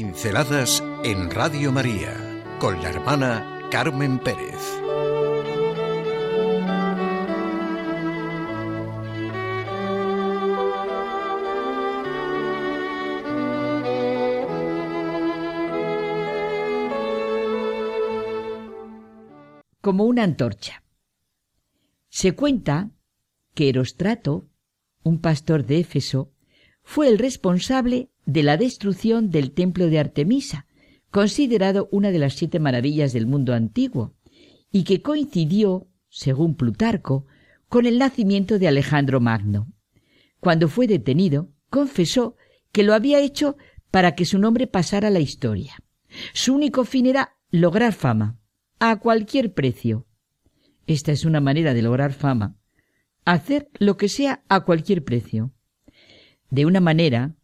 Pinceladas en Radio María con la hermana Carmen Pérez. Como una antorcha. Se cuenta que Erostrato, un pastor de Éfeso, fue el responsable de la destrucción del templo de Artemisa, considerado una de las siete maravillas del mundo antiguo, y que coincidió, según Plutarco, con el nacimiento de Alejandro Magno. Cuando fue detenido, confesó que lo había hecho para que su nombre pasara a la historia. Su único fin era lograr fama, a cualquier precio. Esta es una manera de lograr fama, hacer lo que sea a cualquier precio. De una manera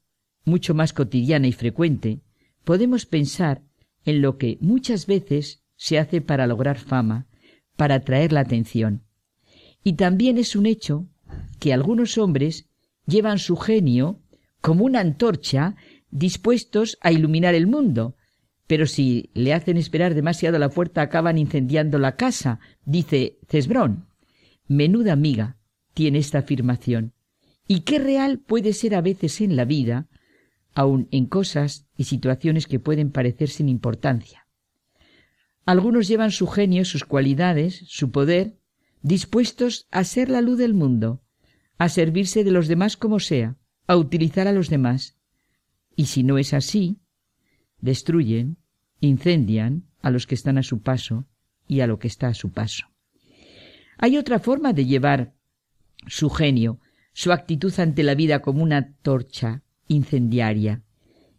mucho más cotidiana y frecuente, podemos pensar en lo que muchas veces se hace para lograr fama, para atraer la atención. Y también es un hecho que algunos hombres llevan su genio como una antorcha dispuestos a iluminar el mundo, pero si le hacen esperar demasiado a la puerta acaban incendiando la casa, dice Cesbrón. Menuda amiga tiene esta afirmación. Y qué real puede ser a veces en la vida, aun en cosas y situaciones que pueden parecer sin importancia. Algunos llevan su genio, sus cualidades, su poder, dispuestos a ser la luz del mundo, a servirse de los demás como sea, a utilizar a los demás. Y si no es así, destruyen, incendian a los que están a su paso y a lo que está a su paso. Hay otra forma de llevar su genio, su actitud ante la vida como una torcha incendiaria.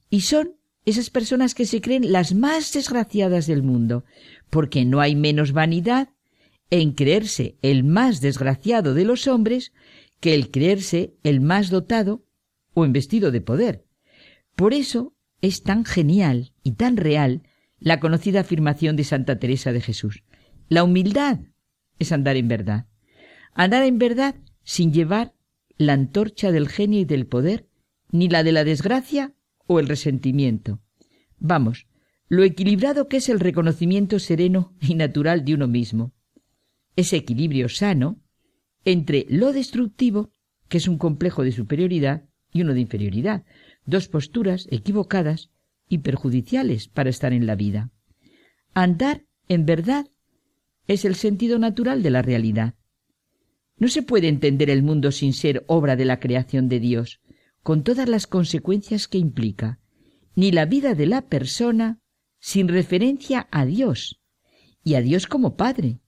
Y son esas personas que se creen las más desgraciadas del mundo, porque no hay menos vanidad en creerse el más desgraciado de los hombres que el creerse el más dotado o investido de poder. Por eso es tan genial y tan real la conocida afirmación de Santa Teresa de Jesús. La humildad es andar en verdad. Andar en verdad sin llevar la antorcha del genio y del poder, ni la de la desgracia o el resentimiento. Vamos, lo equilibrado que es el reconocimiento sereno y natural de uno mismo. Ese equilibrio sano entre lo destructivo, que es un complejo de superioridad, y uno de inferioridad, dos posturas equivocadas y perjudiciales para estar en la vida. Andar, en verdad, es el sentido natural de la realidad. No se puede entender el mundo sin ser obra de la creación de Dios, con todas las consecuencias que implica, ni la vida de la persona sin referencia a Dios, y a Dios como Padre.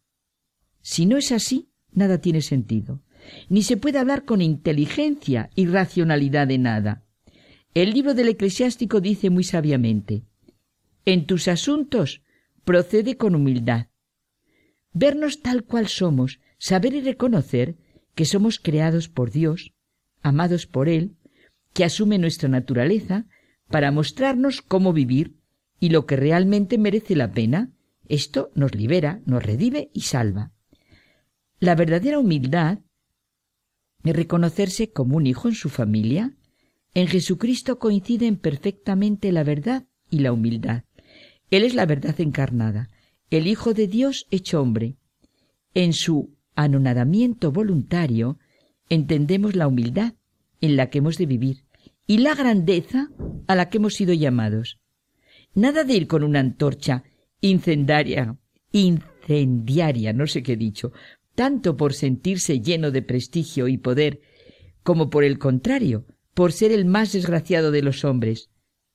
Si no es así, nada tiene sentido, ni se puede hablar con inteligencia y racionalidad de nada. El libro del eclesiástico dice muy sabiamente, en tus asuntos procede con humildad. Vernos tal cual somos, saber y reconocer que somos creados por Dios, amados por Él, que asume nuestra naturaleza para mostrarnos cómo vivir y lo que realmente merece la pena, esto nos libera, nos redive y salva. La verdadera humildad es reconocerse como un hijo en su familia. En Jesucristo coinciden perfectamente la verdad y la humildad. Él es la verdad encarnada, el Hijo de Dios hecho hombre. En su anonadamiento voluntario, entendemos la humildad en la que hemos de vivir y la grandeza a la que hemos sido llamados. Nada de ir con una antorcha incendiaria, incendiaria, no sé qué he dicho, tanto por sentirse lleno de prestigio y poder, como por el contrario, por ser el más desgraciado de los hombres.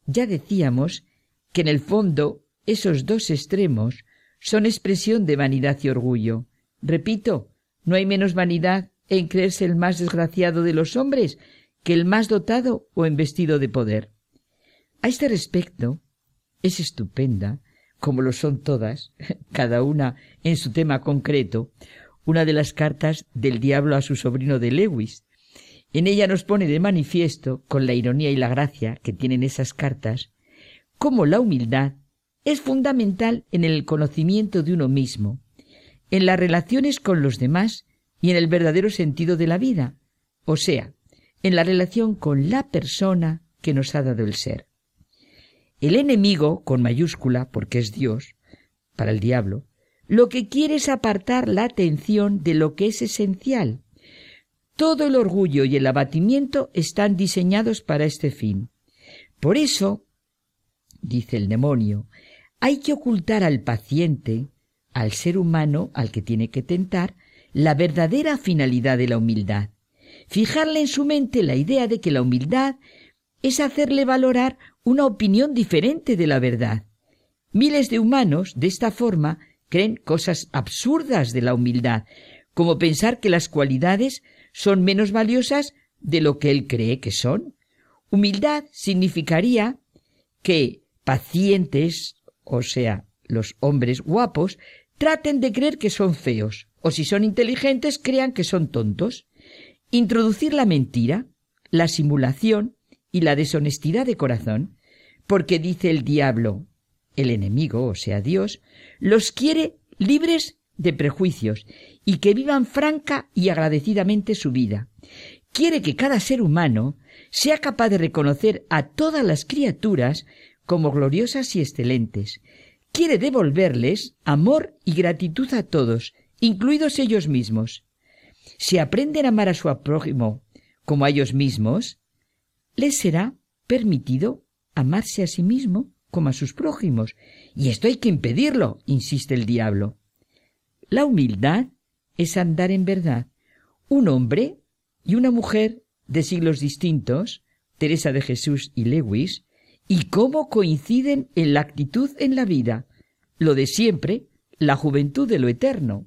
Ya decíamos que en el fondo esos dos extremos son expresión de vanidad y orgullo. Repito, no hay menos vanidad en creerse el más desgraciado de los hombres que el más dotado o investido de poder. A este respecto, es estupenda, como lo son todas, cada una en su tema concreto, una de las cartas del diablo a su sobrino de Lewis. En ella nos pone de manifiesto, con la ironía y la gracia que tienen esas cartas, cómo la humildad es fundamental en el conocimiento de uno mismo, en las relaciones con los demás y en el verdadero sentido de la vida, o sea, en la relación con la persona que nos ha dado el ser. El enemigo, con mayúscula, porque es Dios, para el diablo, lo que quiere es apartar la atención de lo que es esencial. Todo el orgullo y el abatimiento están diseñados para este fin. Por eso, dice el demonio, hay que ocultar al paciente, al ser humano al que tiene que tentar, la verdadera finalidad de la humildad. Fijarle en su mente la idea de que la humildad es hacerle valorar una opinión diferente de la verdad. Miles de humanos, de esta forma, creen cosas absurdas de la humildad, como pensar que las cualidades son menos valiosas de lo que él cree que son. Humildad significaría que pacientes, o sea, los hombres guapos, traten de creer que son feos, o si son inteligentes, crean que son tontos. Introducir la mentira, la simulación y la deshonestidad de corazón, porque dice el diablo, el enemigo, o sea Dios, los quiere libres de prejuicios y que vivan franca y agradecidamente su vida. Quiere que cada ser humano sea capaz de reconocer a todas las criaturas como gloriosas y excelentes. Quiere devolverles amor y gratitud a todos, incluidos ellos mismos. Si aprenden a amar a su prójimo como a ellos mismos, les será permitido amarse a sí mismo como a sus prójimos. Y esto hay que impedirlo, insiste el diablo. La humildad es andar en verdad. Un hombre y una mujer de siglos distintos, Teresa de Jesús y Lewis, y cómo coinciden en la actitud en la vida, lo de siempre, la juventud de lo eterno.